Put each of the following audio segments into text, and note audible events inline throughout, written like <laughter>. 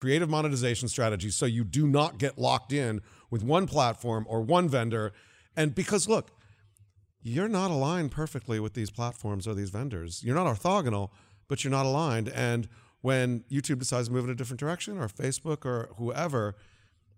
creative monetization strategies so you do not get locked in with one platform or one vendor. And because look, you're not aligned perfectly with these platforms or these vendors. You're not orthogonal, but you're not aligned. And when YouTube decides to move in a different direction, or Facebook, or whoever,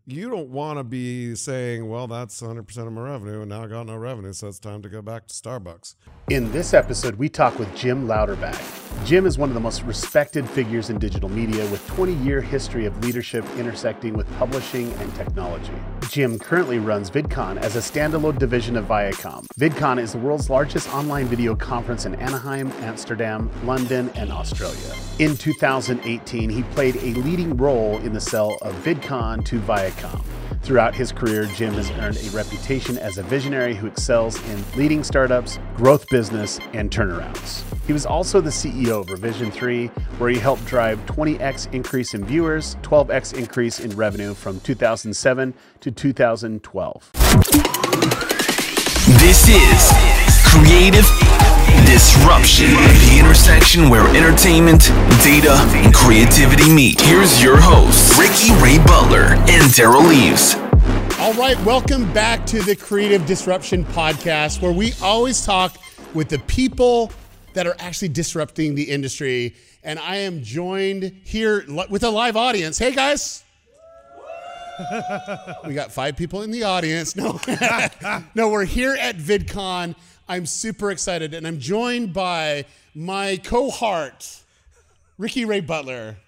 you don't want to be saying, well, that's 100% of my revenue, and now I got no revenue, so it's time to go back to Starbucks. In this episode, we talk with Jim Louderback. Jim is one of the most respected figures in digital media with 20 year history of leadership intersecting with publishing and technology. Jim currently runs VidCon as a standalone division of Viacom. VidCon is the world's largest online video conference in Anaheim, Amsterdam, London, and Australia. In 2018, he played a leading role in the sale of VidCon to Viacom. Throughout his career, Jim has earned a reputation as a visionary who excels in leading startups, growth business, and turnarounds. He was also the CEO of Revision 3, where he helped drive 20x increase in viewers, 12x increase in revenue from 2007 to 2012. This is Creative Disruption, the intersection where entertainment, data, and creativity meet. Here's your hosts, Ricky Ray Butler and Daryl Leaves. All right, welcome back to the Creative Disruption Podcast, where we always talk with the people that are actually disrupting the industry. And I am joined here with a live audience. Hey, guys. <laughs> we got five people in the audience. No, <laughs> no, we're here at VidCon. I'm super excited, and I'm joined by my cohort, Ricky Ray Butler.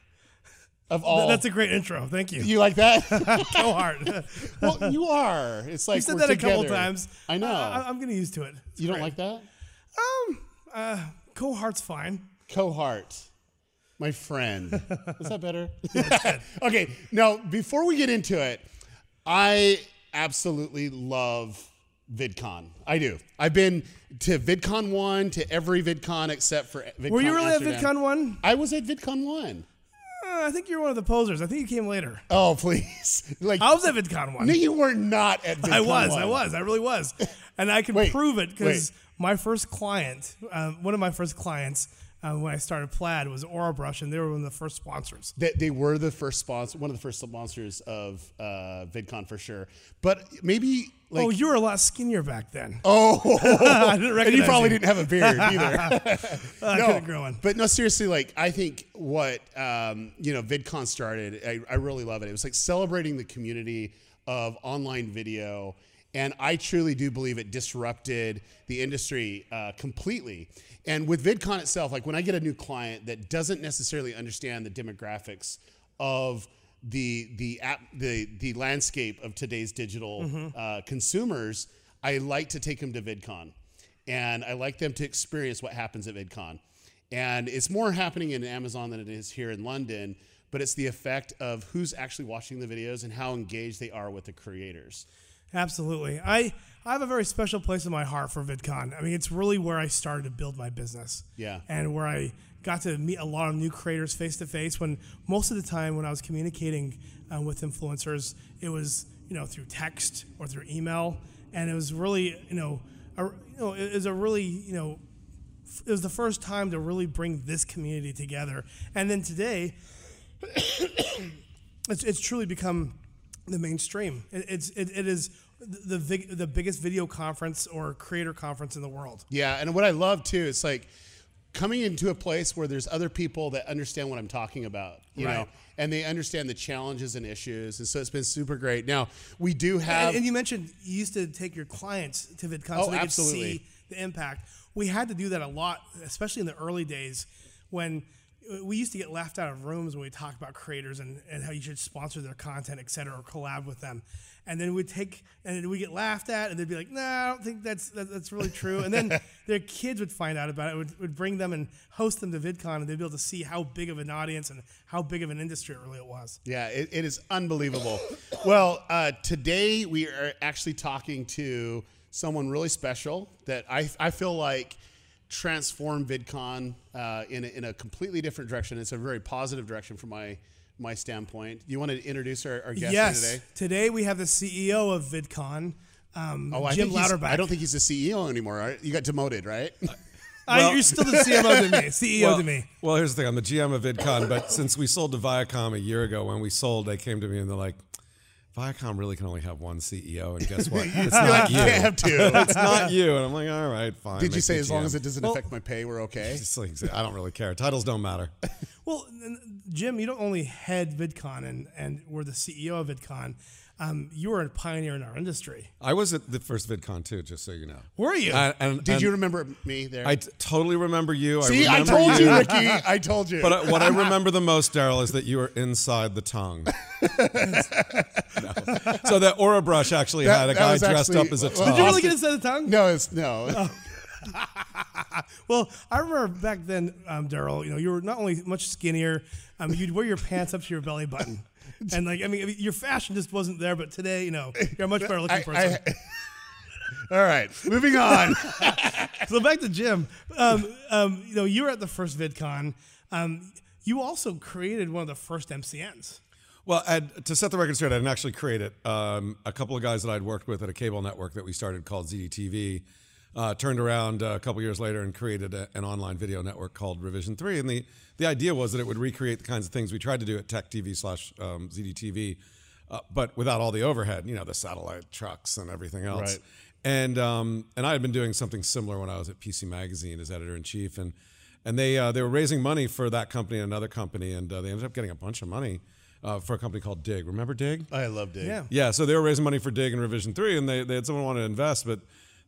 Of all, that's a great intro. Thank you. You like that? <laughs> cohort. <laughs> well, you are. It's like you said that together. a couple times. I know. I, am getting used to it. It's you don't like that? Um, uh, cohort's fine. Cohort my friend. <laughs> Is that better? okay, now before we get into it, I absolutely love VidCon. I do. I've been to VidCon 1, to every VidCon except for VidCon Were you really Amsterdam. at VidCon 1? I was at VidCon 1. Uh, I think you're one of the posers. I think you came later. Oh, <laughs> please. Like I was at VidCon 1. No, you were not at <laughs> VidCon I was. 1. I was. I really was. And I can <laughs> wait, prove it because my first client, uh, one of my first clients, uh, when I started Plaid was Orabrush, and they were one of the first sponsors. They, they were the first sponsor, one of the first sponsors of uh, VidCon for sure. But maybe like, oh, you were a lot skinnier back then. <laughs> Oh, <laughs> I didn't <laughs> and you probably you. didn't have a beard either. I no, couldn't grow one. But no, seriously, like I think what um, you know, VidCon started. I, I really love it. It was like celebrating the community of online video. And I truly do believe it disrupted the industry uh, completely. And with VidCon itself, like when I get a new client that doesn't necessarily understand the demographics of the the app the the landscape of today's digital mm-hmm. uh, consumers, I like to take them to VidCon, and I like them to experience what happens at VidCon. And it's more happening in Amazon than it is here in London, but it's the effect of who's actually watching the videos and how engaged they are with the creators. Absolutely. I I have a very special place in my heart for VidCon. I mean, it's really where I started to build my business. Yeah. And where I got to meet a lot of new creators face to face. When most of the time when I was communicating um, with influencers, it was you know through text or through email, and it was really you know a, you know it was a really you know it was the first time to really bring this community together. And then today, <coughs> it's, it's truly become the mainstream. It, it's it, it is the the biggest video conference or creator conference in the world. Yeah, and what I love too is like coming into a place where there's other people that understand what I'm talking about, you right. know, and they understand the challenges and issues, and so it's been super great. Now we do have, and, and you mentioned you used to take your clients to VidCon oh, so they absolutely. could see the impact. We had to do that a lot, especially in the early days when uh, we used to get laughed out of rooms when we talked about creators and, and how you should sponsor their content, et cetera, or collab with them. And then we'd take, and we get laughed at, and they'd be like, "No, nah, I don't think that's that, that's really true." And then <laughs> their kids would find out about it, would, would bring them and host them to VidCon, and they'd be able to see how big of an audience and how big of an industry it really was. Yeah, it, it is unbelievable. well, uh, today we are actually talking to someone really special that I I feel like transform VidCon uh, in, a, in a completely different direction. It's a very positive direction for my my standpoint. You want to introduce our, our guest yes. today? Today we have the CEO of VidCon, um, oh, I Jim think Louderback. I don't think he's the CEO anymore. You got demoted, right? <laughs> I, you're still the CMO to me, <laughs> CEO well, to me. Well, here's the thing. I'm the GM of VidCon, but since we sold to Viacom a year ago, when we sold, they came to me and they're like, Viacom really can only have one CEO, and guess <laughs> what? It's You're not like, you. can't have two. <laughs> It's not you. And I'm like, all right, fine. Did you say me as long as it doesn't Well- affect my pay, we're okay? <laughs> Like, I don't really care. Titles don't matter. Well, Jim, you don't only head VidCon and, and were the CEO of VidCon. Um, you were a pioneer in our industry. I was at the first VidCon too, just so you know. Were you? And, and- Did and you remember me there? I t- totally remember you. See, I, I told you, Ricky. I told you. But uh, what I <laughs> remember the most, Daryl, is that you were inside the tongue. <laughs> No. So that Orabrush actually That- had a guy dressed actually- up as a tongue. Did you really get inside the tongue? no, it's no. Oh. <laughs> Well, I remember back then, um, Daryl. You know, you were not only much skinnier. Um, you'd wear your pants up to your belly button, <laughs> and like I mean, I mean, your fashion just wasn't there. But today, you know, you're a much better looking I- person. I- <laughs> all right, moving on. <laughs> so back to Jim. Um, um, you know, you were at the first VidCon. Um, you also created one of the first MCNs. Well, I'd, to set the record straight, I didn't actually create it. Um, a couple of guys that I'd worked with at a cable network that we started called ZDTV uh, turned around uh, a couple years later and created a, an online video network called Revision 3. And the, the idea was that it would recreate the kinds of things we tried to do at Tech TV slash um, ZDTV, uh, but without all the overhead, you know, the satellite trucks and everything else. Right. And um, and I had been doing something similar when I was at PC Magazine as editor in chief, and and they uh, they were raising money for that company and another company, and uh, they ended up getting a bunch of money uh, for a company called Digg. Remember Digg? I loved it. Yeah. Yeah, so they were raising money for Digg and Revision Three, and they, they had someone want to invest, but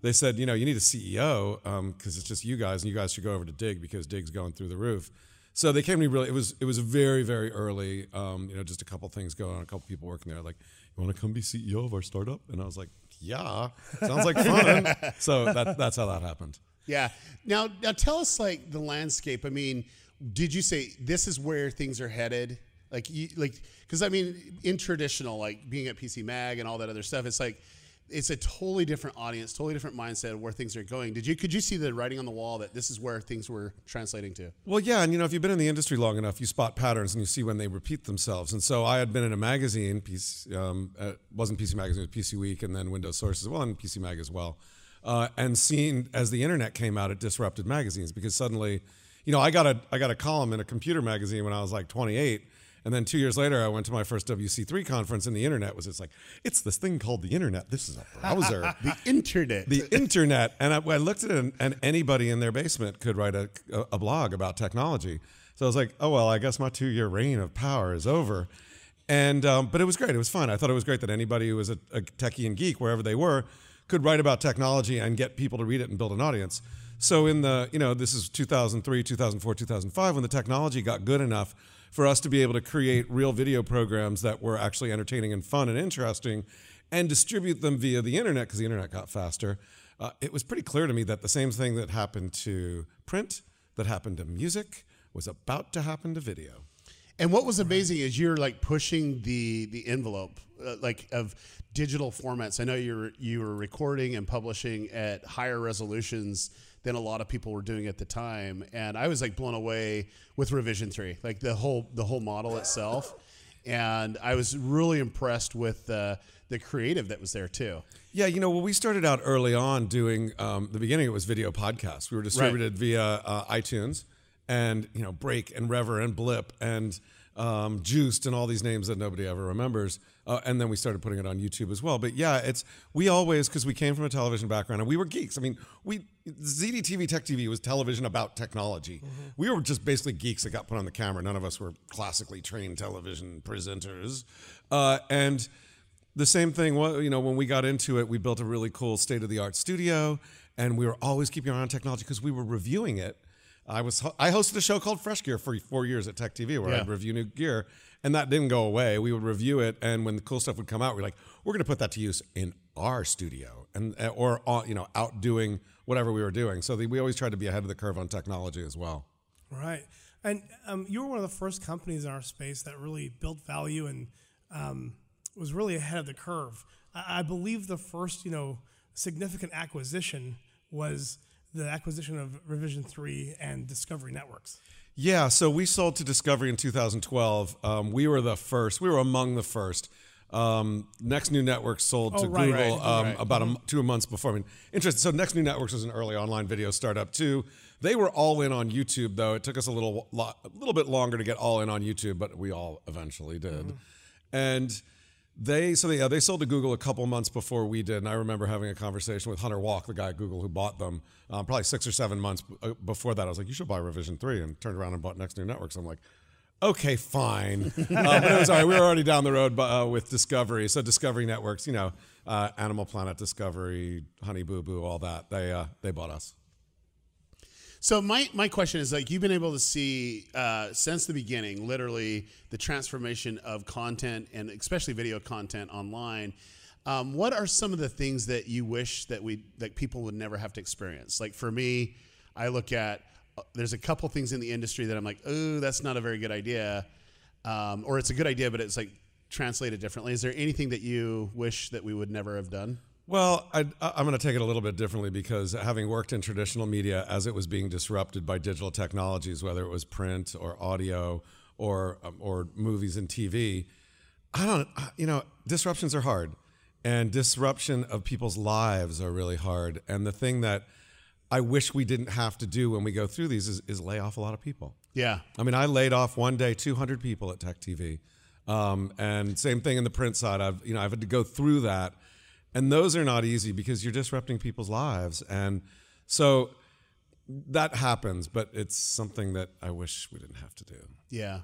they said, you know, you need a CEO because it's just you guys, and you guys should go over to Digg because Digg's going through the roof. So they came to me really. It was it was very very early. Um, you know, just a couple things going on, a couple people working there. Like, you want to come be CEO of our startup? And I was like, yeah, sounds like fun. <laughs> so that that's how that happened. Yeah. Now, now tell us like the landscape. I mean, did you say this is where things are headed? Like, you, like, because I mean, in traditional, like being at PC Mag and all that other stuff, it's like it's a totally different audience, totally different mindset of where things are going. Did you could you see the writing on the wall that this is where things were translating to? Well, yeah, and you know, if you've been in the industry long enough, you spot patterns and you see when they repeat themselves. And so I had been in a magazine, piece um, uh, wasn't PC Magazine, it was PC Week, and then Windows Source as well, and PC Mag as well. Uh, and seen as the internet came out, it disrupted magazines because suddenly, you know, I got a I got a column in a computer magazine when I was like 28. And then two years later, I went to my first WC3 conference, and the internet was just like, it's this thing called the internet. This is a browser. <laughs> The internet. the internet. And I, I looked at it, and, and anybody in their basement could write a, a blog about technology. So I was like, oh, well, I guess my two year reign of power is over. And, um, but it was great. It was fun. I thought it was great that anybody who was a, a techie and geek, wherever they were, could write about technology and get people to read it and build an audience. So in the, you know, this is 2003, 2004, 2005, when the technology got good enough for us to be able to create real video programs that were actually entertaining and fun and interesting and distribute them via the internet because the internet got faster. Uh, it was pretty clear to me that the same thing that happened to print, that happened to music, was about to happen to video. And what was amazing is you're like pushing the the envelope, uh, like of digital formats. I know you're you were recording and publishing at higher resolutions than a lot of people were doing at the time, and I was like blown away with Revision Three, like the whole the whole model itself, and I was really impressed with the the creative that was there too. Yeah, you know, well, we started out early on doing um, the beginning. It was video podcasts. We were distributed via uh, iTunes, and you know, Break and Revver and Blip and um, Joost and all these names that nobody ever remembers. Uh, and then we started putting it on YouTube as well. But yeah, it's we always because we came from a television background and we were geeks. I mean, we ZDTV Tech TV was television about technology. We were just basically geeks that got put on the camera. None of us were classically trained television presenters, uh, and the same thing you know when we got into it we built a really cool state of the art studio and we were always keeping our eye on technology because we were reviewing it i was i hosted a show called fresh gear for four years at tech tv where Yeah. i'd review new gear and that didn't go away we would review it and when the cool stuff would come out we're like we're going to put that to use in our studio and uh, or uh, you know outdoing whatever we were doing so the, we always tried to be ahead of the curve on technology as well Right. And um, you were one of the first companies in our space that really built value and um, was really ahead of the curve. I, I believe the first, you know, significant acquisition was the acquisition of Revision 3 and Discovery Networks. Yeah, so we sold to Discovery in 2012. Um, we were the first. We were among the first. Um, Next New Networks sold to Oh, right, Google right, um, right. about a m two months before. I mean, interesting. So Next New Networks was an early online video startup too. They were all in on YouTube, though. It took us a little, a little bit longer to get all in on YouTube, but we all eventually did. And they, so they, yeah, they sold to Google a couple months before we did. And I remember having a conversation with Hunter Walk, the guy at Google who bought them, um, probably six or seven months uh, before that. I was like, you should buy Revision 3 and turned around and bought Next New Networks. I'm like, okay, fine. <laughs> uh, but it was all right. We were already down the road uh, with Discovery. So Discovery Networks, you know, uh, Animal Planet, Discovery, Honey Boo Boo, all that. They uh, they bought us. So my, my question is like you've been able to see uh, since the beginning, literally the transformation of content and especially video content online. Um, what are some of the things that you wish that we that people would never have to experience? Like for me, I look at uh, there's a couple things in the industry that I'm like, oh, that's not a very good idea, um, or it's a good idea, but it's like translated differently. Is there anything that you wish that we would never have done? Well, I, I'm going to take it a little bit differently because having worked in traditional media as it was being disrupted by digital technologies, whether it was print or audio or um, or movies and TV, I don't, you know, disruptions are hard, and disruption of people's lives are really hard. And the thing that I wish we didn't have to do when we go through these is, is lay off a lot of people. Yeah. I mean, I laid off one day 200 people at Tech TV, um, and same thing in the print side. I've you know I've had to go through that, and those are not easy because you're disrupting people's lives, and so that happens. But it's something that I wish we didn't have to do. Yeah.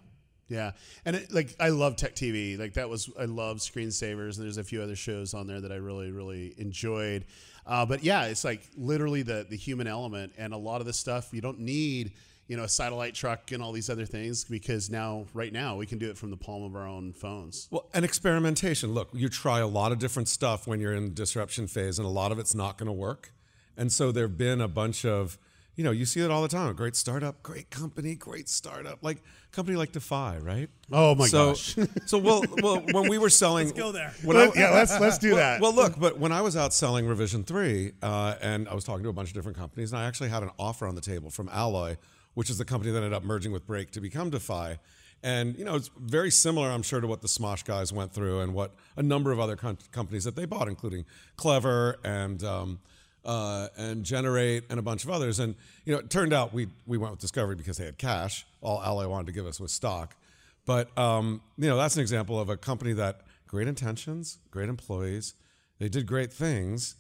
Yeah. And it, like I love Tech TV. Like that was I love Screensavers and there's a few other shows on there that I really really enjoyed. Uh, but yeah, it's like literally the the human element and a lot of the stuff you don't need, you know, a satellite truck and all these other things because now right now we can do it from the palm of our own phones. Well, and experimentation. Look, you try a lot of different stuff when you're in disruption phase, and a lot of it's not going to work. And so there've been a bunch of, you know, you see it all the time. Great startup, great company, great startup, like company like Defy, right? Oh my so, gosh. <laughs> so well, well, when we were selling, Let's go there. When I, yeah, let's let's do that. well, look, but when I was out selling Revision 3, uh, and I was talking to a bunch of different companies, and I actually had an offer on the table from Alloy, which is the company that ended up merging with Break to become Defy. And, you know, it's very similar, I'm sure, to what the Smosh guys went through and what a number of other com- companies that they bought, including Clevver and. Um, uh, and Generate and a bunch of others, and you know, it turned out we we went with Discovery because they had cash. All Alloy wanted to give us was stock, but um, you know, that's an example of a company that great intentions, great employees, they did great things.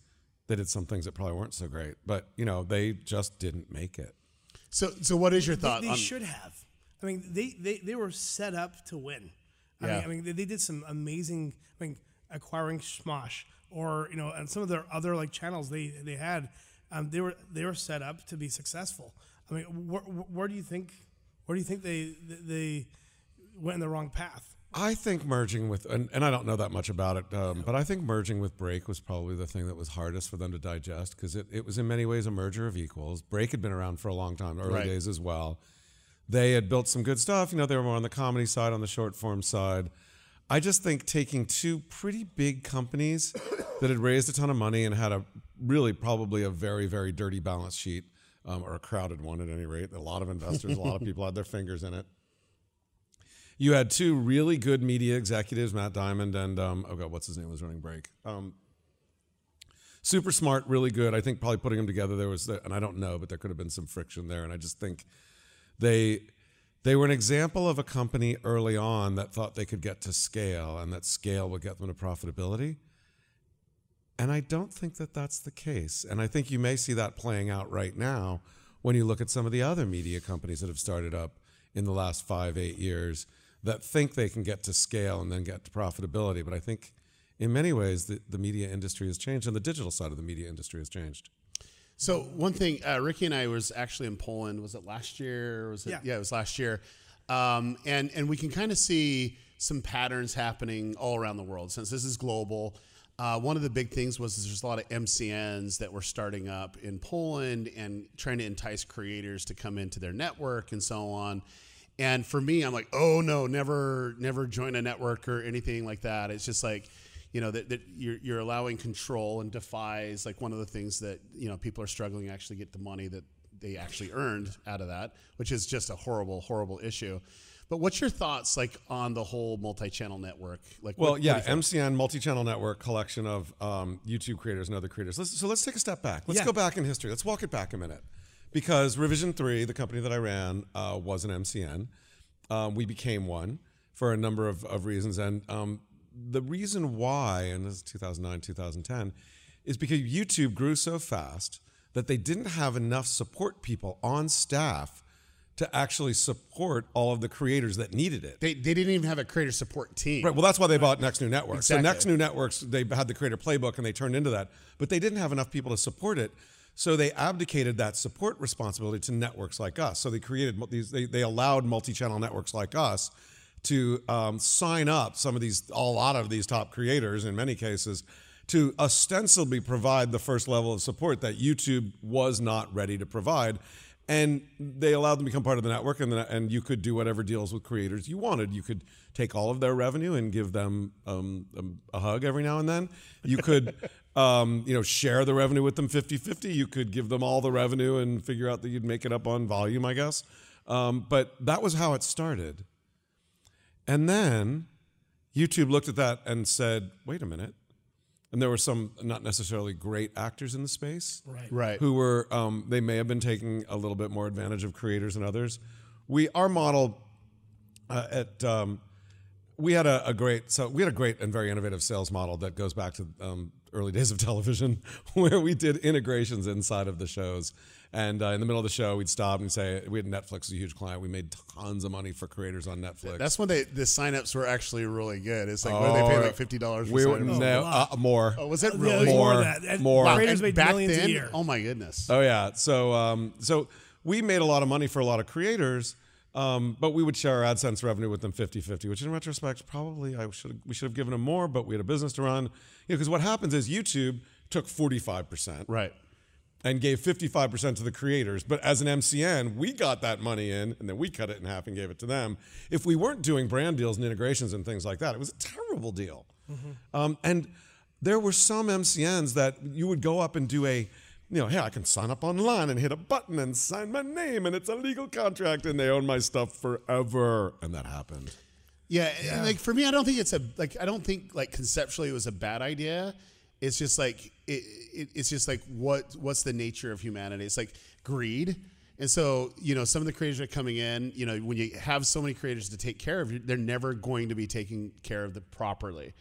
They did some things that probably weren't so great, but you know, they just didn't make it. So so what is your thought they on should have. I mean, they, they, they were set up to win. I Yeah. mean, I mean, they, they did some amazing. I mean, acquiring Smosh or you know, and some of their other like channels they they had. Um, they were they were set up to be successful. I mean, where, where do you think where do you think they they went in the wrong path? I think merging with, and, and I don't know that much about it, um, but I think merging with Break was probably the thing that was hardest for them to digest because it, it was in many ways a merger of equals. Break had been around for a long time, early Right. days as well. They had built some good stuff. You know, they were more on the comedy side, on the short form side. I just think taking two pretty big companies that had raised a ton of money and had a really probably a very, very dirty balance sheet, um, or a crowded one at any rate. A lot of investors, a lot of <laughs> people had their fingers in it. You had two really good media executives, Matt Diamond and um, oh god, what's his name was running break. Um, super smart, really good. I think probably putting them together there was, and I don't know, but there could have been some friction there. And I just think they they were an example of a company early on that thought they could get to scale and that scale would get them to profitability. And I don't think that that's the case. And I think you may see that playing out right now when you look at some of the other media companies that have started up in the last five, eight years that think they can get to scale and then get to profitability. But I think in many ways the, the media industry has changed and the digital side of the media industry has changed. So one thing, uh, Ricky and I was actually in Poland. Was it last year? Or was it? Yeah. it was last year. Um, and and we can kind of see some patterns happening all around the world since this is global. Uh, one of the big things was there's a lot of MCNs that were starting up in Poland and trying to entice creators to come into their network and so on. And for me, I'm like, oh no, never, never join a network or anything like that. It's just like, you know, that, that you're, you're allowing control and defies like one of the things that, you know, people are struggling to actually get the money that they actually earned out of that, which is just a horrible, horrible issue. But what's your thoughts like on the whole multi-channel network? Like, Well, what- yeah, what? MCN multi-channel network collection of um, YouTube creators and other creators. Let's, so let's take a step back. Let's Yeah. go back in history. Let's walk it back a minute. Because Revision Three, the company that I ran, uh, was an MCN. Um, we became one for a number of, of reasons, and um, the reason why, and this is 2009, 2010, is because YouTube grew so fast that they didn't have enough support people on staff to actually support all of the creators that needed it. They, they didn't even have a creator support team. Right. Well, that's why they bought Next New Networks. Exactly. So Next New Networks, they had the creator playbook and they turned into that, but they didn't have enough people to support it. So they abdicated that support responsibility to networks like us. So they created these. They, they allowed multi-channel networks like us to um, sign up some of these, a lot of these top creators in many cases, to ostensibly provide the first level of support that YouTube was not ready to provide. And they allowed them to become part of the network, and, the, and you could do whatever deals with creators you wanted. You could take all of their revenue and give them um, a hug every now and then. You could, um, you know, share the revenue with them 50-50. You could give them all the revenue and figure out that you'd make it up on volume, I guess. Um, but that was how it started. And then YouTube looked at that and said, wait a minute. And there were some not necessarily great actors in the space Right. Right. who were um, they may have been taking a little bit more advantage of creators than others. We our model uh, at um, we had a, a great so we had a great and very innovative sales model that goes back to um, early days of television <laughs> where we did integrations inside of the shows. And uh, in the middle of the show, we'd stop and say we had Netflix as a huge client. We made tons of money for creators on Netflix. That's when they the signups were actually really good. It's like what do they pay Oh, like fifty dollars for we were signups? no, wow. uh, more. Oh, was it really there's More, than that. And more. Creators made back millions then? a year. Oh my goodness. Oh yeah. So um, so we made a lot of money for a lot of creators, um, but we would share our AdSense revenue with them 50-50, which in retrospect probably I should we should have given them more, but we had a business to run. You know, because what happens is YouTube took forty five percent Right. and gave fifty five percent to the creators, but as an MCN, we got that money in and then we cut it in half and gave it to them. If we weren't doing brand deals and integrations and things like that, it was a terrible deal. Um, and there were some MCNs that you would go up and do a, you know, hey, I can sign up online and hit a button and sign my name and it's a legal contract and they own my stuff forever. And that happened. Yeah, and like for me, I don't think it's a like I don't think like conceptually it was a bad idea. It's just like it, it it's just like what what's the nature of humanity? It's like greed. And so, you know, some of the creators are coming in, you know, when you have so many creators to take care of, they're never going to be taking care of them properly.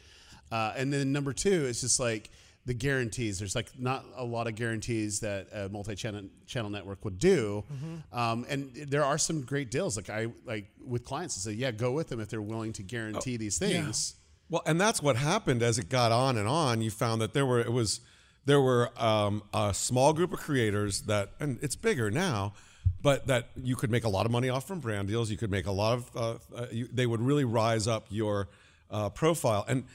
Uh, and then number two, it's just like the guarantees. There's like not a lot of guarantees that a multi-channel channel network would do, um, and there are some great deals. Like I like with clients to say, yeah, go with them if they're willing to guarantee these things. Well, and that's what happened as it got on and on. You found that there were it was there were um, a small group of creators that, and it's bigger now, but that you could make a lot of money off from brand deals. You could make a lot of. Uh, uh, you, they would really rise up your uh, profile, and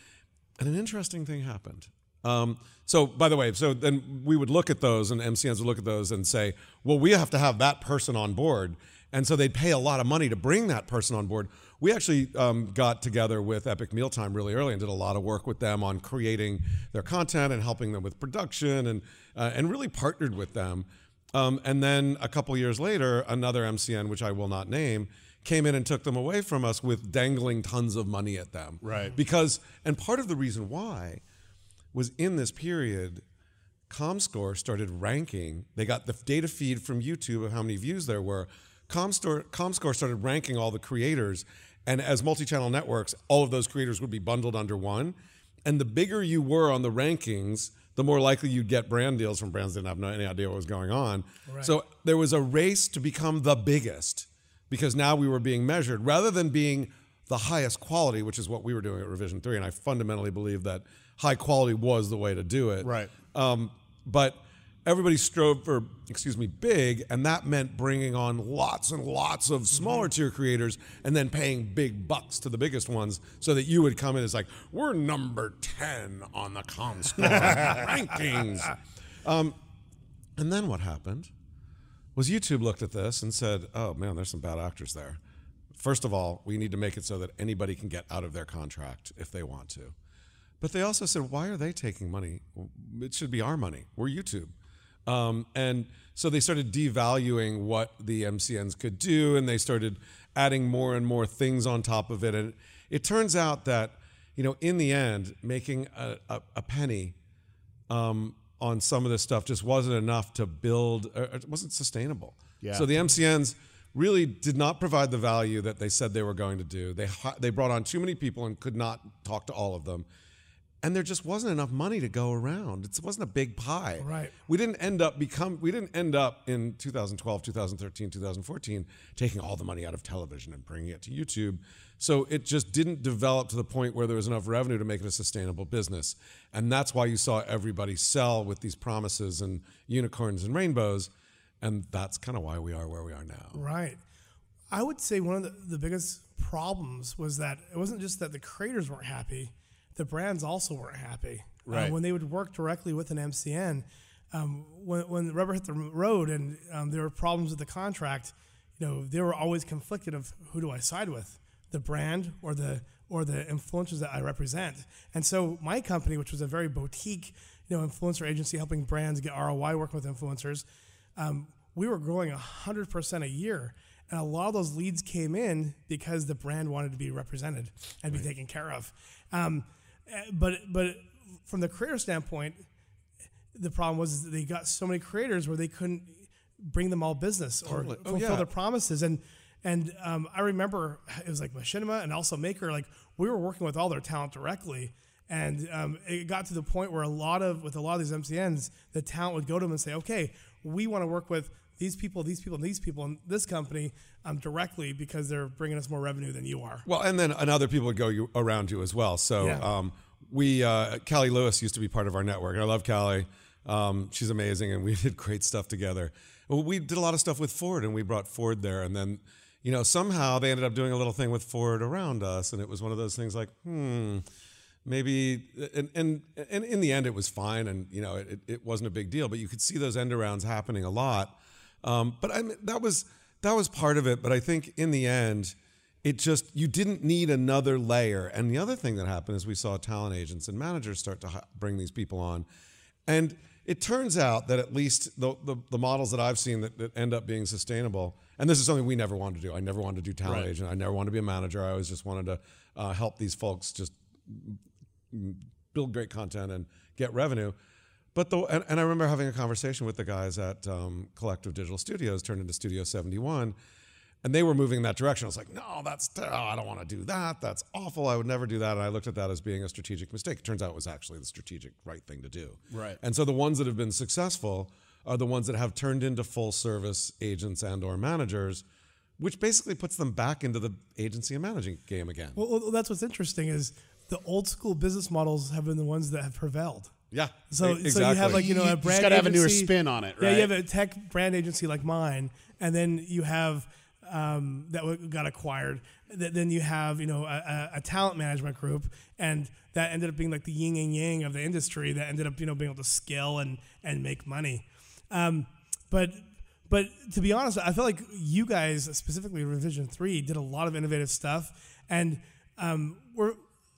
and an interesting thing happened. Um, so, by the way, so then we would look at those, and MCNs would look at those and say, well, we have to have that person on board. And so they'd pay a lot of money to bring that person on board. We actually um, got together with Epic Mealtime really early and did a lot of work with them on creating their content and helping them with production and, uh, and really partnered with them. Um, and then a couple years later, another MCN, which I will not name, came in and took them away from us with dangling tons of money at them. Right. Because, and part of the reason why was in this period, ComScore started ranking. They got the data feed from YouTube of how many views there were. ComScore, ComScore started ranking all the creators, and as multi-channel networks, all of those creators would be bundled under one. And the bigger you were on the rankings, the more likely you'd get brand deals from brands that didn't have no, any idea what was going on. So there was a race to become the biggest because now we were being measured rather than being the highest quality, which is what we were doing at Revision 3. And I fundamentally believe that high quality was the way to do it. Right. Um, but everybody strove for, excuse me, big, and that meant bringing on lots and lots of smaller tier creators and then paying big bucks to the biggest ones so that you would come in as like, we're number 10 on the ComScore <laughs> rankings. Um, and then what happened was YouTube looked at this and said, oh man, there's some bad actors there. First of all, we need to make it so that anybody can get out of their contract if they want to. But they also said, why are they taking money? It should be our money. We're YouTube. Um, and so they started devaluing what the MCNs could do, and they started adding more and more things on top of it. And it turns out that, you know, in the end, making a, a, a penny um, on some of this stuff just wasn't enough to build. It wasn't sustainable. Yeah. So the MCNs really did not provide the value that they said they were going to do. They they brought on too many people and could not talk to all of them. And there just wasn't enough money to go around. It wasn't a big pie. Right. We didn't end up become we didn't end up in 2012, 2013, 2014 taking all the money out of television and bringing it to YouTube. So it just didn't develop to the point where there was enough revenue to make it a sustainable business. And that's why you saw everybody sell with these promises and unicorns and rainbows. And that's kind of why we are where we are now. Right. I would say one of the, the biggest problems was that it wasn't just that the creators weren't happy, the brands also weren't happy. Uh, Right. when they would work directly with an MCN, um, when, when the rubber hit the road and um, there were problems with the contract, you know, they were always conflicted of who do I side with, the brand or the or the influencers that I represent. And so my company, which was a very boutique, you know, influencer agency helping brands get ROI working with influencers, um, we were growing 100% a year. And a lot of those leads came in because the brand wanted to be represented and be taken care of. Um, but, but from the creator standpoint, the problem was that they got so many creators where they couldn't bring them all business or Totally. Oh, fulfill yeah. their promises. And and um, I remember it was like Machinima and also Maker. Like we were working with all their talent directly, and um, it got to the point where a lot of with a lot of these MCNs, the talent would go to them and say, "Okay, we want to work with." These people, these people, and these people, and this company um, directly because they're bringing us more revenue than you are. Well, and then and other people would go you, around you as well. So Yeah. um, we, uh, Callie Lewis used to be part of our network, and I love Callie. Um, she's amazing, and we <laughs> did great stuff together. Well, We did a lot of stuff with Ford, and we brought Ford there, and then you know somehow they ended up doing a little thing with Ford around us, and it was one of those things like, hmm, maybe. And and, and in the end, it was fine, and you know it, it wasn't a big deal. But you could see those end arounds happening a lot. Um, but I mean, that was that was part of it. But I think in the end, it just you didn't need another layer. And the other thing that happened is we saw talent agents and managers start to bring these people on, and it turns out that at least the the, the models that I've seen that, that end up being sustainable. And this is something we never wanted to do. I never wanted to do talent Right. agent. I never wanted to be a manager. I always just wanted to uh, help these folks just build great content and get revenue. But the and, and I remember having a conversation with the guys at um, Collective Digital Studios, turned into Studio 71, and they were moving in that direction. I was like, no, that's oh, I don't want to do that. That's awful. I would never do that. And I looked at that as being a strategic mistake. It turns out it was actually the strategic right thing to do. Right. And so the ones that have been successful are the ones that have turned into full service agents and or managers, which basically puts them back into the agency and managing game again. Well, well, that's what's interesting is the old school business models have been the ones that have prevailed. Yeah. So, e- so you have like you know a brand. You just gotta have a newer spin on it, right? Yeah, you have a tech brand agency like mine, and then you have um, that got acquired. Then you have you know a, a, a talent management group, and that ended up being like the yin and yang of the industry. That ended up you know being able to scale and and make money. Um, but but to be honest, I feel like you guys, specifically Revision Three, did a lot of innovative stuff, and um, we're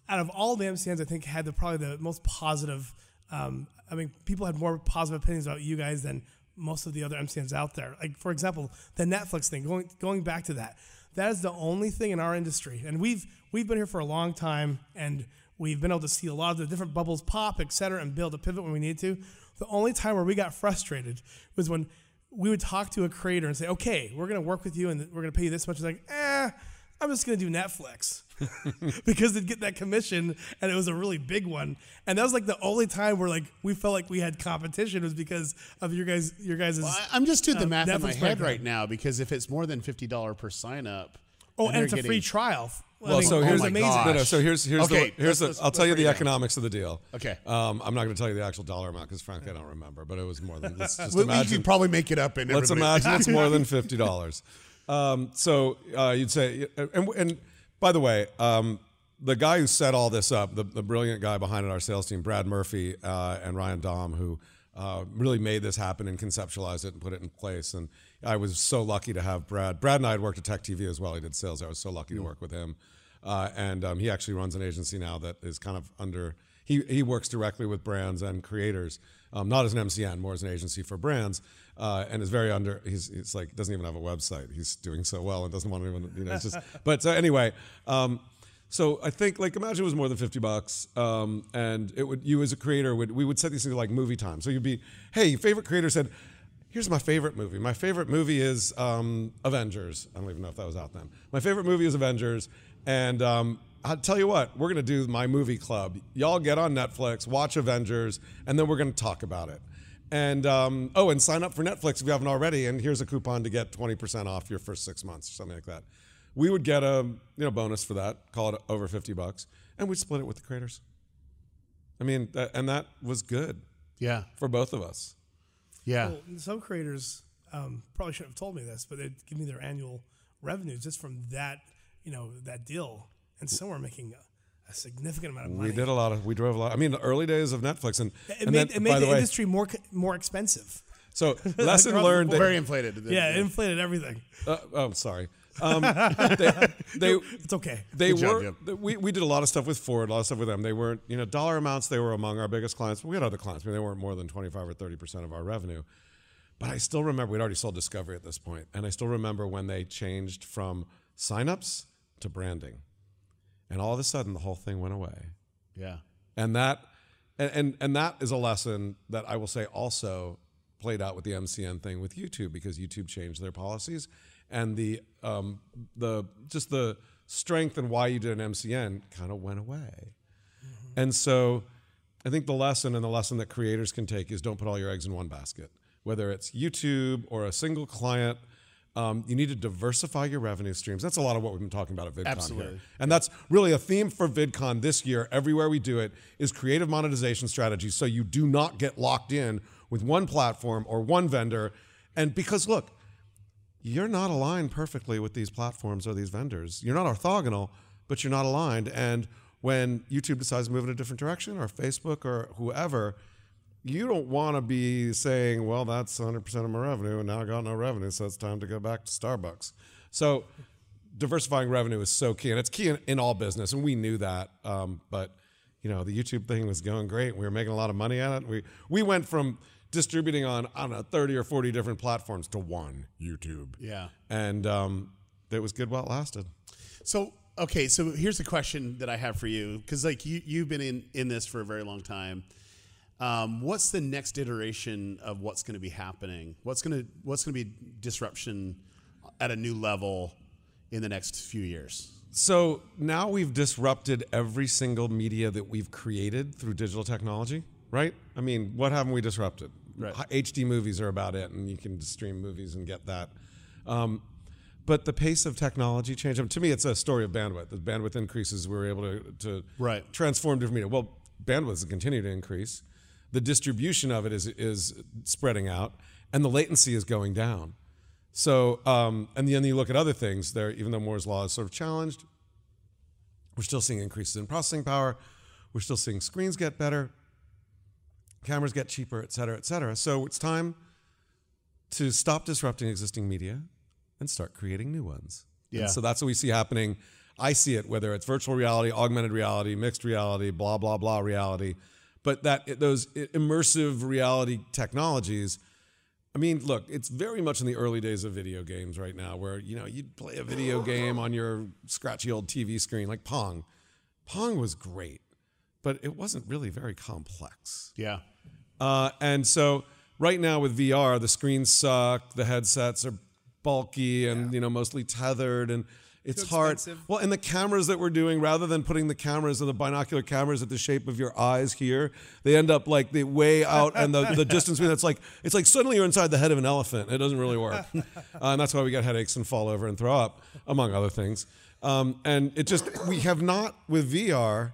out of all the MCNs, I think had the probably the most positive. Um, I mean, people had more positive opinions about you guys than most of the other MCNs out there. Like for example, the Netflix thing. Going going back to that, that is the only thing in our industry, and we've we've been here for a long time, and we've been able to see a lot of the different bubbles pop, et cetera, and build a pivot when we need to. The only time where we got frustrated was when we would talk to a creator and say, "Okay, we're going to work with you, and we're going to pay you this much." It's like, eh, I'm just going to do Netflix <laughs> because they'd get that commission, and it was a really big one. And that was like the only time where like we felt like we had competition was because of your guys, your guys' Well, I- I'm just doing the uh, math in my head right now because if it's more than fifty dollars per sign up, Oh, then and it's a they're free getting- trial. I Well, mean, so it here's was my amazing. gosh. No, no. So here's here's Okay, the here's the. let's- I'll let's tell you the it down. economics of the deal. Okay. Um, I'm not going to tell you the actual dollar amount because frankly I don't remember, but it was more than. Let's just we, we imagine. could probably make it up. And let's imagine it's more <laughs> than fifty dollars. Um, so uh, you'd say, and, and by the way, um, the guy who set all this up, the, the brilliant guy behind it, our sales team, Brad Murphy uh, and Ryan Dom, who uh, really made this happen and conceptualized it and put it in place. And I was so lucky to have Brad. Brad and I had worked at Tech TV as well. He did sales. I was so lucky to work with him. Uh, and um, he actually runs an agency now that is kind of under. He he works directly with brands and creators, um, not as an MCN, more as an agency for brands, uh, and is very under. He's it's like doesn't even have a website. He's doing so well and doesn't want anyone to even you know. It's just <laughs> but so anyway. Um, So I think like imagine it was more than fifty bucks, um, and it would you as a creator would we would set these things like movie time. So you'd be, hey, favorite creator said, here's my favorite movie. My favorite movie is um, Avengers. I don't even know if that was out then. My favorite movie is Avengers, and um, I'll tell you what, we're gonna do my movie club. Y'all get on Netflix, watch Avengers, and then we're gonna talk about it. And um, oh, and sign up for Netflix if you haven't already. And here's a coupon to get twenty percent off your first six months or something like that. We would get a you know bonus for that, call it over fifty bucks, and we'd split it with the creators. I mean, that, and that was good Yeah. for both of us. Yeah. Well, some creators um, probably shouldn't have told me this, but they'd give me their annual revenues just from that, you know, that deal, and some were making a, a significant amount of money. We did a lot of, we drove a lot. I mean, the early days of Netflix, and, It and made, then, it made by the, the way, industry more more expensive. so <laughs> lesson Across learned. That, Very inflated. Yeah, it inflated everything. uh, oh, sorry. Um, <laughs> they, they, It's okay. they Good were Jim. th- we, we did a lot of stuff with Ford, a lot of stuff with them. They weren't, you know, dollar amounts, they were among our biggest clients, but we had other clients. I mean, they weren't more than 25 or 30% of our revenue. But I still remember we'd already sold Discovery at this point, And I still remember when they changed from signups to branding. And all of a sudden the whole thing went away. Yeah. And that and, and and that is a lesson that I will say also played out with the MCN thing with YouTube because YouTube changed their policies and the um, the just the strength and why you did an MCN kind of went away. And so I think the lesson and the lesson that creators can take is don't put all your eggs in one basket. Whether it's YouTube or a single client, um, you need to diversify your revenue streams. That's a lot of what we've been talking about at VidCon Absolutely. here. And that's really a theme for VidCon this year, everywhere we do it, is creative monetization strategies so you do not get locked in with one platform or one vendor. And because look, you're not aligned perfectly with these platforms or these vendors. You're not orthogonal, but you're not aligned. And when YouTube decides to move in a different direction, or Facebook or whoever, you don't want to be saying, well, that's 100% of my revenue, and now I got no revenue, so it's time to go back to Starbucks. So diversifying revenue is so key, and it's key in, in all business, and we knew that. Um, but you know, the YouTube thing was going great. We were making a lot of money at it. We we went from distributing on I don't know 30 or 40 different platforms to one YouTube. Yeah. and um, it was good while it lasted. So okay, so here's a question that I have for you because like you you've been in in this for a very long time. Um, what's the next iteration of what's going to be happening? What's going to what's going to be disruption at a new level in the next few years? So now we've disrupted every single media that we've created through digital technology, right? I mean, what haven't we disrupted? Right. HD movies are about it, and you can stream movies and get that. Um, but the pace of technology change. I mean, to me, it's a story of bandwidth. As bandwidth increases, we're able to, to Right. transform different media. Well, bandwidth is continue to increase. The distribution of it is is spreading out, and the latency is going down. So, um, and then you look at other things there, even though Moore's law is sort of challenged, we're still seeing increases in processing power. We're still seeing screens get better, cameras get cheaper, et cetera, et cetera. So it's time to stop disrupting existing media and start creating new ones. And Yeah. so that's what we see happening. I see it, whether it's virtual reality, augmented reality, mixed reality, blah, blah, blah reality. But that those immersive reality technologies, I mean, look, it's very much in the early days of video games right now, where you know you'd play a video game on your scratchy old TV screen, like Pong. Pong was great, but it wasn't really very complex. Yeah. Uh, and so right now with VR, the screens suck, the headsets are bulky and you know mostly tethered, and it's Too hard. expensive. Well, and the cameras that we're doing, rather than putting the cameras or the binocular cameras at the shape of your eyes here, they end up like they way out and the, the distance between it's like it's like suddenly you're inside the head of an elephant. It doesn't really work, <laughs> uh, and that's why we get headaches and fall over and throw up, among other things. Um, and it just we have not with VR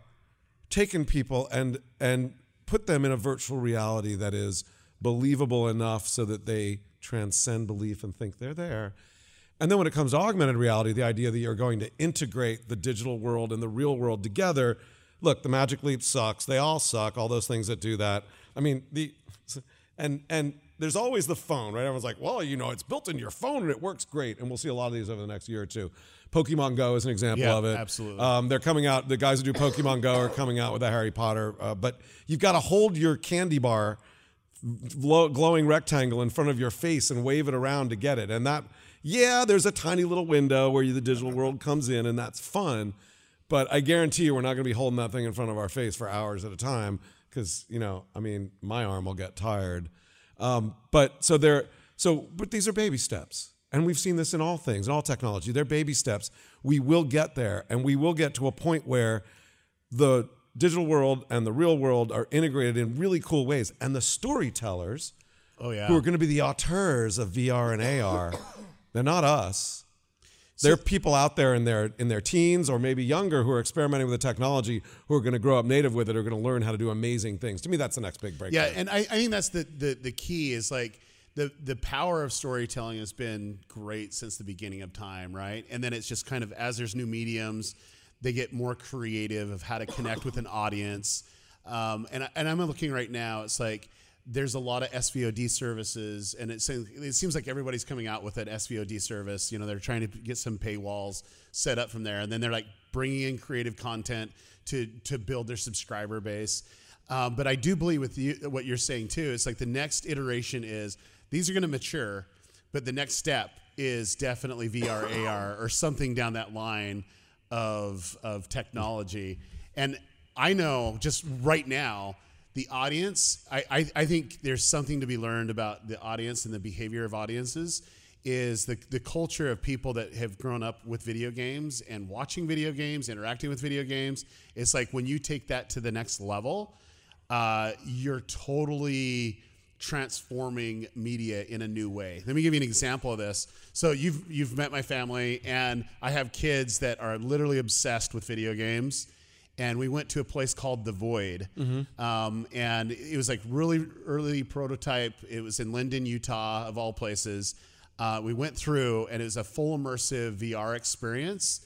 taken people and and put them in a virtual reality that is believable enough so that they transcend belief and think they're there. And then when it comes to augmented reality, the idea that you're going to integrate the digital world and the real world together. Look, the Magic Leap sucks. They all suck. All those things that do that. I mean, the and and there's always the phone, right? Everyone's like, well, you know, it's built in your phone and it works great. And we'll see a lot of these over the next year or two. Pokemon Go is an example Yeah, of it. absolutely. Um, they're coming out. The guys who do Pokemon Go are coming out with a Harry Potter. Uh, but you've got to hold your candy bar, glow, glowing rectangle in front of your face and wave it around to get it. And that, yeah, there's a tiny little window where you, the digital world comes in, and that's fun. but I guarantee you, we're not going to be holding that thing in front of our face for hours at a time because you know, I mean, my arm will get tired. Um, but so there, so but these are baby steps, and we've seen this in all things, in all technology. They're baby steps. We will get there, and we will get to a point where the digital world and the real world are integrated in really cool ways, and the storytellers Oh yeah. who are going to be the auteurs of VR and AR. They're not us. There are people out there in their in their teens or maybe younger who are experimenting with the technology who are going to grow up native with it, are going to learn how to do amazing things. To me, that's the next big breakthrough. Yeah, and I, I think that's the, the the key is like the the power of storytelling has been great since the beginning of time, right? And then it's just kind of as there's new mediums, they get more creative of how to connect with an audience. Um, and and I'm looking right now, it's like there's a lot of SVOD services, and it seems, it seems like everybody's coming out with an SVOD service. You know, they're trying to get some paywalls set up from there, and then they're like bringing in creative content to to build their subscriber base. Um, but I do believe with you what you're saying too. It's like the next iteration is these are going to mature, but the next step is definitely VR, AR, or something down that line of of technology. And I know just right now the audience. I, I I think there's something to be learned about the audience and the behavior of audiences. Is the the culture of people that have grown up with video games and watching video games, interacting with video games. It's like when you take that to the next level, uh, you're totally transforming media in a new way. Let me give you an example of this. So you've you've met my family, and I have kids that are literally obsessed with video games. And we went to a place called The Void, um, and it was like really early prototype. It was in Lindon, Utah, of all places. Uh, we went through, and it was a full immersive VR experience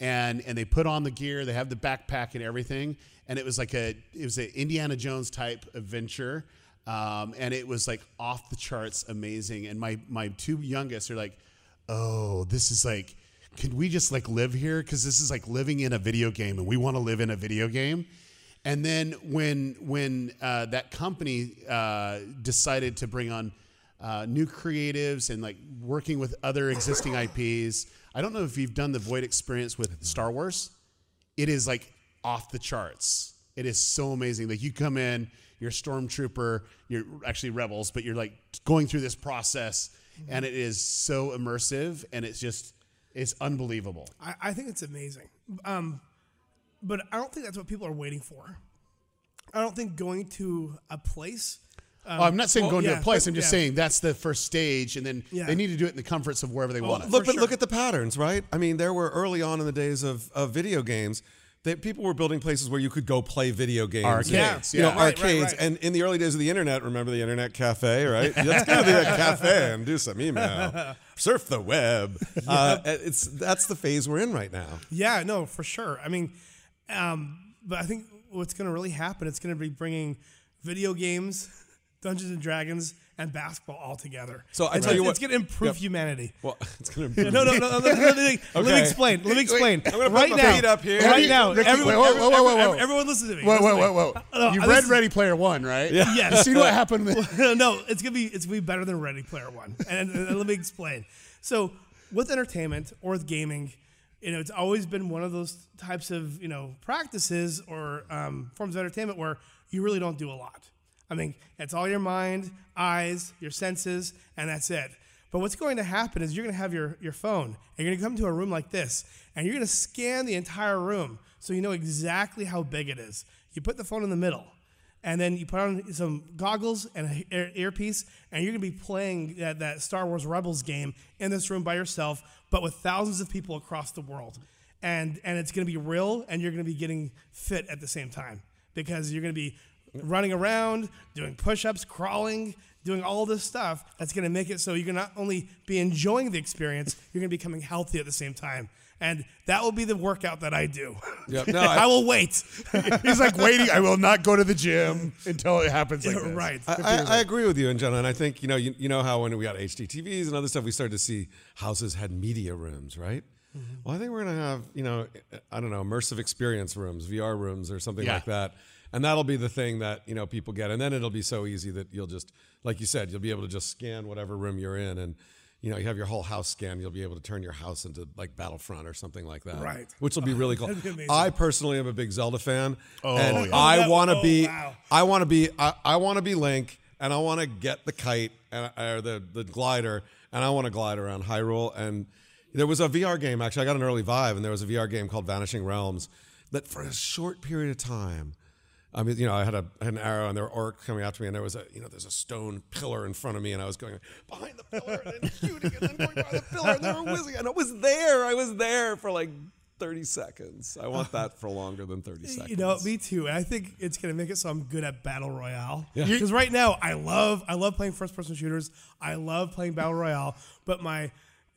and and they put on the gear they have the backpack and everything and it was like a it was an indiana jones type adventure um, and it was like off the charts amazing and my my two youngest are like oh this is like can we just like live here because this is like living in a video game and we want to live in a video game and then when when uh, that company uh, decided to bring on uh, new creatives and like working with other existing <laughs> IPs. I don't know if you've done the Void experience with Star Wars. It is like off the charts. It is so amazing. Like you come in, you're a stormtrooper, you're actually rebels, but you're like going through this process, and it is so immersive, and it's just it's unbelievable. I, I think it's amazing. Um, but I don't think that's what people are waiting for. I don't think going to a place. Um, Oh, I'm not saying well, going to a place. I'm just yeah. saying that's the first stage, and then Yeah. they need to do it in the comforts of wherever they want it. look, for but look at the patterns, right? I mean, there were early on in the days of, of video games that people were building places where you could go play video games. Arcades, you know, yeah. Right, right, arcades. right. And in the early days of the internet, remember the internet cafe, right? <laughs> Let's go to the cafe and do some email, surf the web. <laughs> Uh, it's that's the phase we're in right now. Yeah, no, for sure. I mean, um, but I think what's going to really happen, it's going to be bringing video games, Dungeons and Dragons, and basketball all together. So I It's- tell you it's, what- It's going to improve Yep. humanity. Well, <laughs> it's gonna be <laughs> No, no, no. no let, let me, <laughs> let me explain. Let me explain. I'm gonna put right my now, feet up here. right now, Ricky, everyone, wait, whoa, whoa, whoa, whoa. everyone, everyone listen to me. Whoa, listen whoa, whoa, whoa! No, you read listen- Ready Player One, right? Yeah. Yes. You see what happened? With, no, it's gonna be it's gonna be better than Ready Player One. And, and let me explain. So with entertainment or with gaming, you know, it's always been one of those types of you know practices or um, forms of entertainment where you really don't do a lot. I mean, it's all your mind, eyes, your senses, and that's it. But what's going to happen is you're going to have your, your phone and you're going to come to a room like this and you're going to scan the entire room so you know exactly how big it is. You put the phone in the middle and then you put on some goggles and an ear- earpiece, and you're gonna be playing that, that Star Wars Rebels game in this room by yourself, but with thousands of people across the world. And and it's gonna be real, and you're gonna be getting fit at the same time because you're gonna be <laughs> running around, doing push-ups, crawling, doing all this stuff. That's gonna make it so you can not only be enjoying the experience, you're gonna be becoming healthy at the same time. And that will be the workout that I do. Yep. <laughs> No, I, I- will wait. <laughs> he's like waiting. I will not go to the gym until it happens like this. right. I, I, I agree with you, and Jenna. And I think you know, you, you know how when we got HDTVs and other stuff, we started to see houses had media rooms, right? Mm-hmm. Well, I think we're gonna have you know, I don't know, immersive experience rooms, VR rooms, or something Yeah. like that, and that'll be the thing that you know people get, and then it'll be so easy that you'll just, like you said, you'll be able to just scan whatever room you're in, and you know, you have your whole house scanned, you'll be able to turn your house into like Battlefront or something like that. Right. Which will be really cool. <laughs> Be. I personally am a big Zelda fan. Oh, and yeah. I Oh, want to oh, be wow. I want to be I, I want to be Link and I want to get the kite and or the the glider and I want to glide around Hyrule and there was a VR game actually I got an early Vive and there was a VR game called Vanishing Realms that for a short period of time I mean, you know, I had, a, I had an arrow and there were orcs coming after me, and there was a, you know, there's a stone pillar in front of me, and I was going behind the pillar and then shooting, and then going by the pillar, and they were whizzing, and I was there. I was there for like 30 seconds. I want uh, that for longer than 30 seconds. You know, me too. And I think it's gonna make it so I'm good at battle royale. Yeah. Because right now I love I love playing first person shooters. I love playing battle royale, but my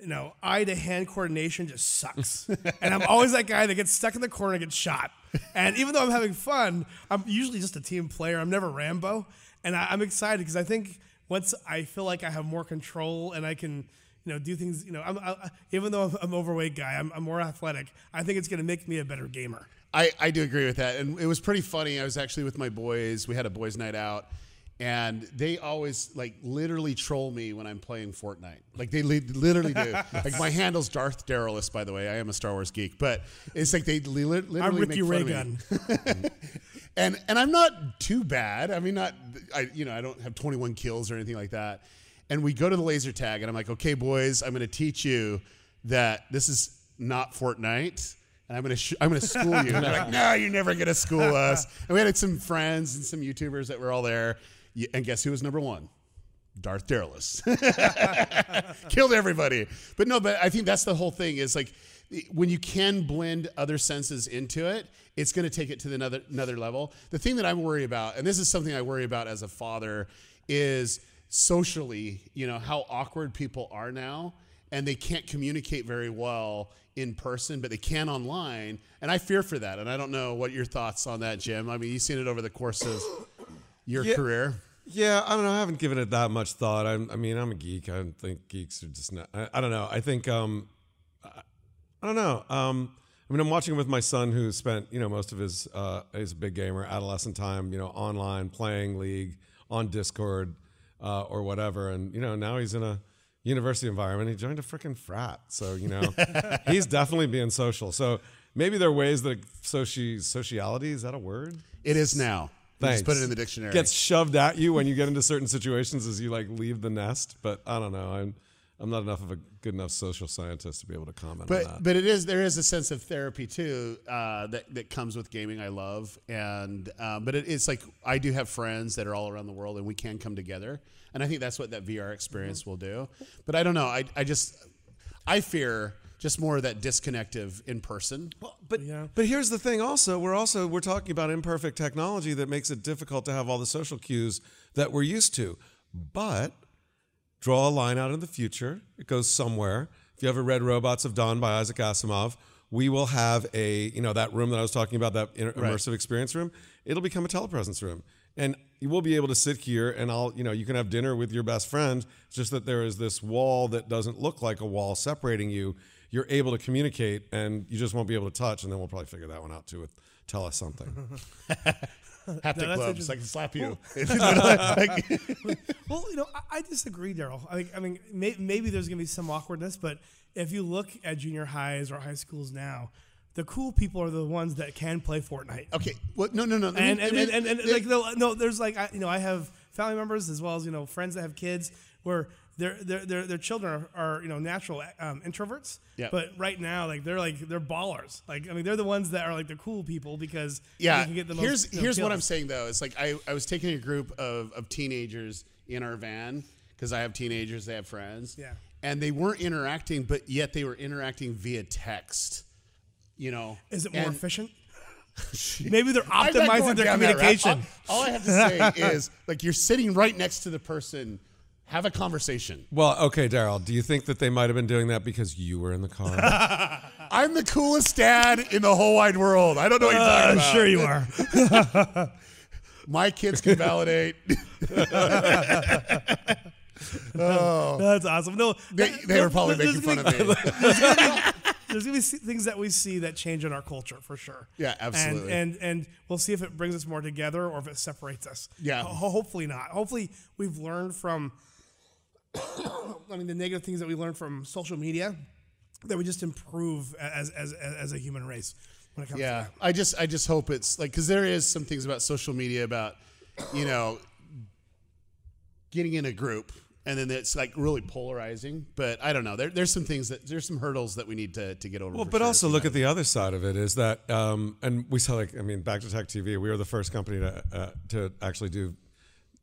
you know eye to hand coordination just sucks. <laughs> and I'm always that guy that gets stuck in the corner and gets shot. And even though I'm having fun, I'm usually just a team player. I'm never Rambo, and I, I'm excited because I think once I feel like I have more control and I can. You know, do things. You know, I'm, I, even though I'm, I'm overweight guy, I'm, I'm more athletic. I think it's going to make me a better gamer. I, I do agree with that. And it was pretty funny. I was actually with my boys. We had a boys' night out. And they always like literally troll me when I'm playing Fortnite. Like they li- literally do. <laughs> like my handle's Darth Darylus, by the way. I am a Star Wars geek, but it's like they li- literally I'm Ricky make fun Ray of me. <laughs> and and I'm not too bad. I mean, not I you know I don't have 21 kills or anything like that. And we go to the laser tag, and I'm like, okay, boys, I'm going to teach you that this is not Fortnite. And I'm gonna sh- I'm gonna school you. And <laughs> they're like, no, you're never gonna school us. And we had some friends and some YouTubers that were all there. And guess who was number one? Darth Darylus. <laughs> Killed everybody. But no, but I think that's the whole thing is like when you can blend other senses into it, it's going to take it to the another another level. The thing that I'm worried about, and this is something I worry about as a father, is socially, you know, how awkward people are now and they can't communicate very well in person, but they can online. And I fear for that. And I don't know what your thoughts on that, Jim. I mean, you've seen it over the course of your Yeah. career. Yeah, I don't know. I haven't given it that much thought. I'm, I mean, I'm a geek. I don't think geeks are just not. I, I don't know. I think. Um, I, I don't know. Um, I mean, I'm watching with my son, who spent you know most of his uh, he's a big gamer, adolescent time, you know, online playing League on Discord uh, or whatever, and you know now he's in a university environment. He joined a freaking frat, so you know <laughs> he's definitely being social. So maybe there are ways that soci sociality is that a word? It is now. Thanks. Just put it in the dictionary. Gets shoved at you when you get into certain situations as you like leave the nest. But I don't know. I'm I'm not enough of a good enough social scientist to be able to comment on but that. but it is there is a sense of therapy too uh, that that comes with gaming. I love and um, but it, it's like I do have friends that are all around the world and we can come together and I think that's what that VR experience will do. But I don't know. I I just I fear just more of that disconnective in person. but Yeah. but here's the thing. Also, we're also we're talking about imperfect technology that makes it difficult to have all the social cues that we're used to. But draw a line out in the future. It goes somewhere. If you ever read Robots of Dawn by Isaac Asimov, we will have a you know that room that I was talking about that inter- immersive experience room. It'll become a telepresence room, and you will be able to sit here and I'll you know you can have dinner with your best friend. It's just that there is this wall that doesn't look like a wall separating you. You're able to communicate, and you just won't be able to touch. And then we'll probably figure that one out too. With tell us something. <laughs> Haptic that's gloves. interesting. I can slap you. <laughs> <laughs> Well, you know, I, I disagree, Daryl. I think, I mean, may, maybe there's going to be some awkwardness, but if you look at junior highs or high schools now, the cool people are the ones that can play Fortnite. okay. Well, no, no, no. let me- and and, and, and, and, like no, no, there's like I, you know I have family members as well as you know friends that have kids where their their their, their children are, are you know natural um, introverts. Yeah. But right now, like they're like they're ballers. Like I mean, they're the ones that are like the cool people because yeah they can get the most. here's you know, here's what i'm saying though it's like i, I was taking a group of, of teenagers in our van because i have teenagers they have friends Yeah. and they weren't interacting but yet they were interacting via text you know Is it more And efficient? <laughs> Maybe they're optimizing their down that route. communication. all, all i have to say <laughs> is like you're sitting right next to the person have a conversation well, okay, Daryl. Do you think that they might have been doing that because you were in the car? <laughs> i'm the coolest dad in the whole wide world i don't know what you're talking I'm about sure you are. <laughs> my kids can validate <laughs> oh. That's awesome. No, they, they were probably making fun gonna of me be- There's gonna be things that we see that change in our culture for sure. Yeah, absolutely. And and, and we'll see if it brings us more together or if it separates us. Yeah. Ho- hopefully not. Hopefully we've learned from <coughs> I mean, the negative things that we learn from social media that we just improve as as as, as a human race when it comes to Yeah, that. I just I just hope it's like because there is some things about social media about you know getting in a group and then it's like really polarizing. But I don't know. There, there's some things that there's some hurdles that we need to, to get over. Well, but sure. also look at the other side of it is that, um, and we saw like, I mean, Back to Tech TV, we were the first company to uh, to actually do.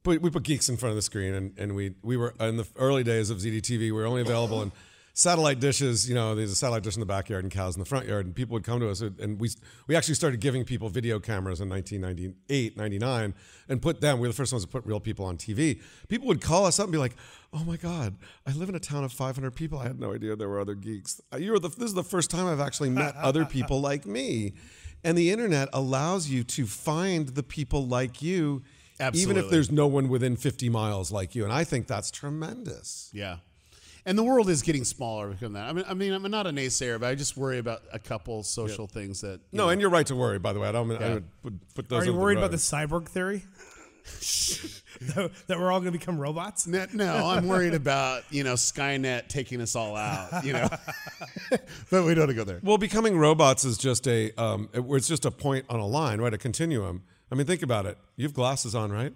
Put, we put geeks in front of the screen, and, and we we were in the early days of ZDTV. We were only available in satellite dishes. You know, there's a satellite dish in the backyard and cows in the front yard, and people would come to us, and we we actually started giving people video cameras in 1998, 99, and put them. We were the first ones to put real people on TV. People would call us up and be like, "Oh my God, I live in a town of 500 people. I had no idea there were other geeks. Uh, You were the, this is the first time I've actually met <laughs> other people like me." And the internet allows you to find the people like you, even if there's no one within 50 miles like you. And I think that's tremendous. Yeah. And the world is getting smaller because of that. I mean, I mean, I'm not a naysayer, but I just worry about a couple social things that. No, know, and you're right to worry. By the way, I don't. I Yeah. would put, put those. Are you worried rug. about the cyborg theory? <laughs> that that we're all going to become robots? No, no, I'm worried about you know Skynet taking us all out. You know, <laughs> but we don't go there. Well, becoming robots is just a. Um, it- it's just a point on a line, right? A continuum. I mean, think about it. You have glasses on, right?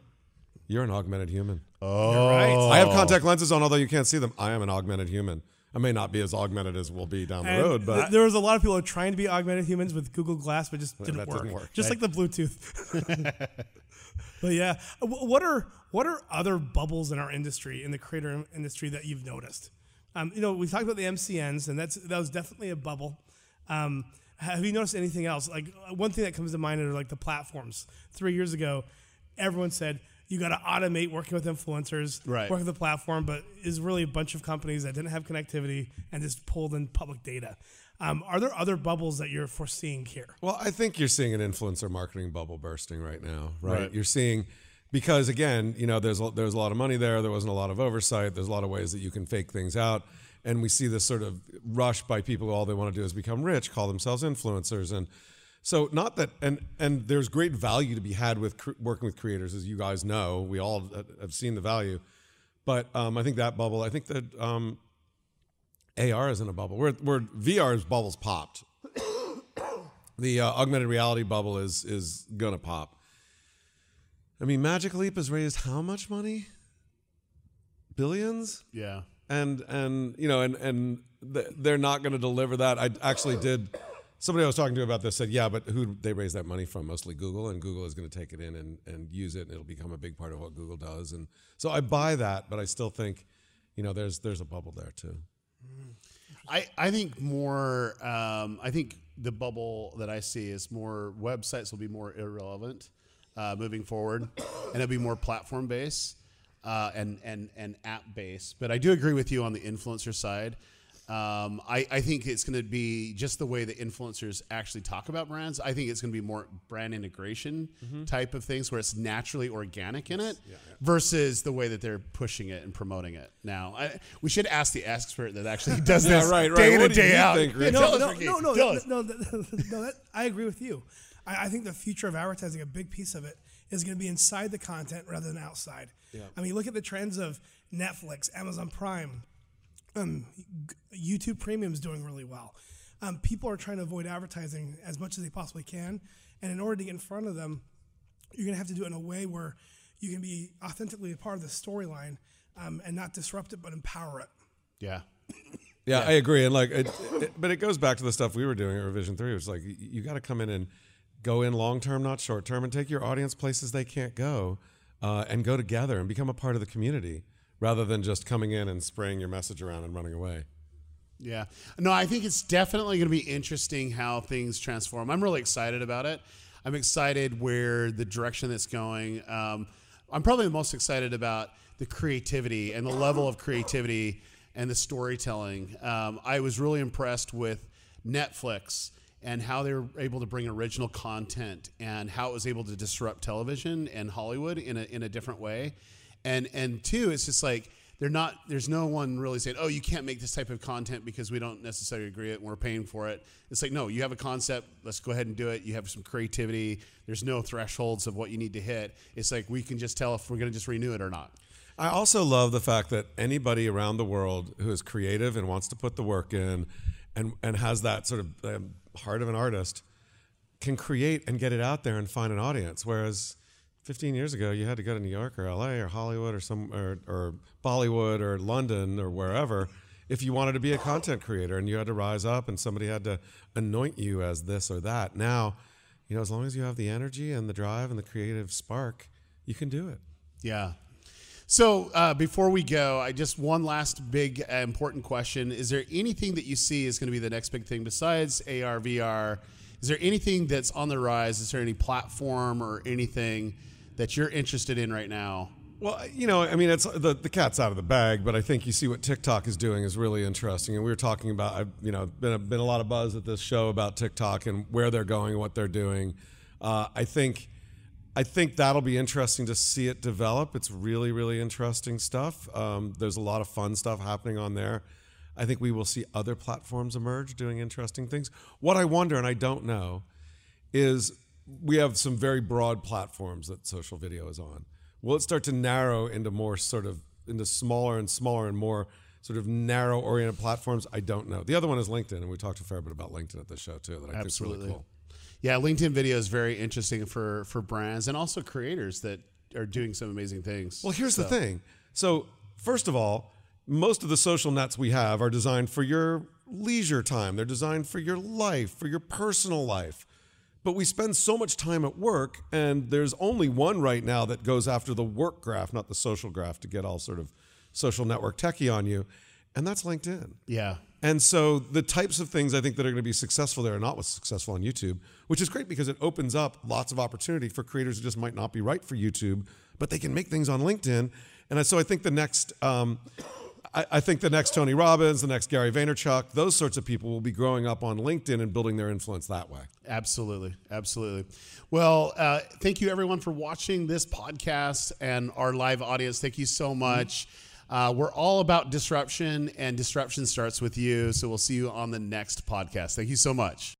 You're an augmented human. Oh, right. I have contact lenses on, although you can't see them. I am an augmented human. I may not be as augmented as we'll be down the And road, but th- there was a lot of people trying to be augmented humans with Google Glass, but just didn't, that work. didn't work. Just like the Bluetooth. <laughs> but yeah, Uh, what are what are other bubbles in our industry, in the creator industry, that you've noticed? Um, you know, we talked about the MCNs, and that's that was definitely a bubble. Um, have you noticed anything else? Like uh, one thing that comes to mind are like the platforms. Three years ago, everyone said you got to automate working with influencers, Right. work with the platform, but is really a bunch of companies that didn't have connectivity and just pulled in public data. Um, are there other bubbles that you're foreseeing here? Well, I think you're seeing an influencer marketing bubble bursting right now, right? Right. You're seeing because again, you know, there's a- there's a lot of money there. There wasn't a lot of oversight. There's a lot of ways that you can fake things out, and we see this sort of rush by people. All they want to do is become rich, call themselves influencers, and so not that. And and there's great value to be had with working with creators, as you guys know. We all have seen the value, but um, I think that bubble. I think that um, AR is in a bubble. Where where VR's bubbles popped the uh, augmented reality bubble is is gonna pop. I mean, Magic Leap has raised how much money? Billions, yeah. And and you know, and and they're not going to deliver that. I actually did. Somebody I was talking to about this said, "Yeah, but who they raise that money from? Mostly Google, and Google is going to take it in and and use it, and it'll become a big part of what Google does." And so I buy that, but I still think, you know, there's there's a bubble there too. I, I think more um, I think the bubble that I see is more websites will be more irrelevant uh, moving forward and it'll be more platform based uh, and, and, and app based but I do agree with you on the influencer side um, I, I think it's going to be just the way the influencers actually talk about brands. I think it's going to be more brand integration type of things where it's naturally organic in it versus the way that they're pushing it and promoting it. Now, I, we should ask the expert that actually <laughs> does Yeah, this right, right. day in What and do day you out. think, Yeah, Rick? tell no, no, no, no, no, no, no, that, I agree with you. I, I think the future of advertising, a big piece of it, is going to be inside the content rather than outside. I mean, look at the trends of Netflix, Amazon Prime, um, YouTube Premium is doing really well. Um, people are trying to avoid advertising as much as they possibly can, and in order to get in front of them, you're going to have to do it in a way where you can be authentically a part of the storyline um, and not disrupt it, but empower it. Yeah. <laughs> Yeah, I agree. And like, it, it, but it goes back to the stuff we were doing at Revision Three. It was like you, you got to come in and go in long term, not short term, and take your audience places they can't go, uh, and go together and become a part of the community rather than just coming in and spraying your message around and running away. Yeah. No, I think it's definitely going to be interesting how things transform. I'm really excited about it. I'm excited where the direction that's going. Um, I'm probably the most excited about the creativity and the level of creativity and the storytelling. Um, I was really impressed with Netflix and how they were able to bring original content and how it was able to disrupt television and Hollywood in a, in a different way. And and two, it's just like they're not. There's no one really saying, "Oh, you can't make this type of content because we don't necessarily agree it and we're paying for it." It's like, no, you have a concept. Let's go ahead and do it. You have some creativity. There's no thresholds of what you need to hit. It's like we can just tell if we're going to just renew it or not. I also love the fact that anybody around the world who is creative and wants to put the work in and, and has that sort of um, heart of an artist can create and get it out there and find an audience. Whereas 15 years ago, you had to go to New York or LA or Hollywood or some or, or Bollywood or London or wherever if you wanted to be a content creator and you had to rise up and somebody had to anoint you as this or that. Now, you know, as long as you have the energy and the drive and the creative spark, you can do it. Yeah. So uh, before we go, I just one last big uh, important question: Is there anything that you see is going to be the next big thing besides AR, VR? Is there anything that's on the rise? Is there any platform or anything that you're interested in right now? Well, you know, I mean, it's the, the cat's out of the bag, but I think you see what TikTok is doing is really interesting. And we were talking about, I've, you know, been a, been a lot of buzz at this show about TikTok and where they're going and what they're doing. Uh, I think, I think that'll be interesting to see it develop. It's really, really interesting stuff. Um, there's a lot of fun stuff happening on there. I think we will see other platforms emerge doing interesting things. What I wonder, and I don't know, is we have some very broad platforms that social video is on will it start to narrow into more sort of into smaller and smaller and more sort of narrow oriented platforms? I don't know. The other one is LinkedIn, and we talked a fair bit about LinkedIn at the show too. That I think is really cool. Yeah, LinkedIn video is very interesting for for brands and also creators that are doing some amazing things. Well, here's so. the thing. So, first of all, most of the social nets we have are designed for your leisure time. They're designed for your life, for your personal life. But we spend so much time at work, and there's only one right now that goes after the work graph, not the social graph, to get all sort of social network techie on you, and that's LinkedIn. Yeah. And so the types of things I think that are going to be successful there are not what's successful on YouTube, which is great because it opens up lots of opportunity for creators who just might not be right for YouTube, but they can make things on LinkedIn. And so I think the next um, I, I, think the next Tony Robbins, the next Gary Vaynerchuk, those sorts of people will be growing up on LinkedIn and building their influence that way. Absolutely. Absolutely. Well, uh, thank you everyone for watching this podcast and our live audience. Thank you so much. Uh, we're all about disruption, and disruption starts with you. So we'll see you on the next podcast. Thank you so much.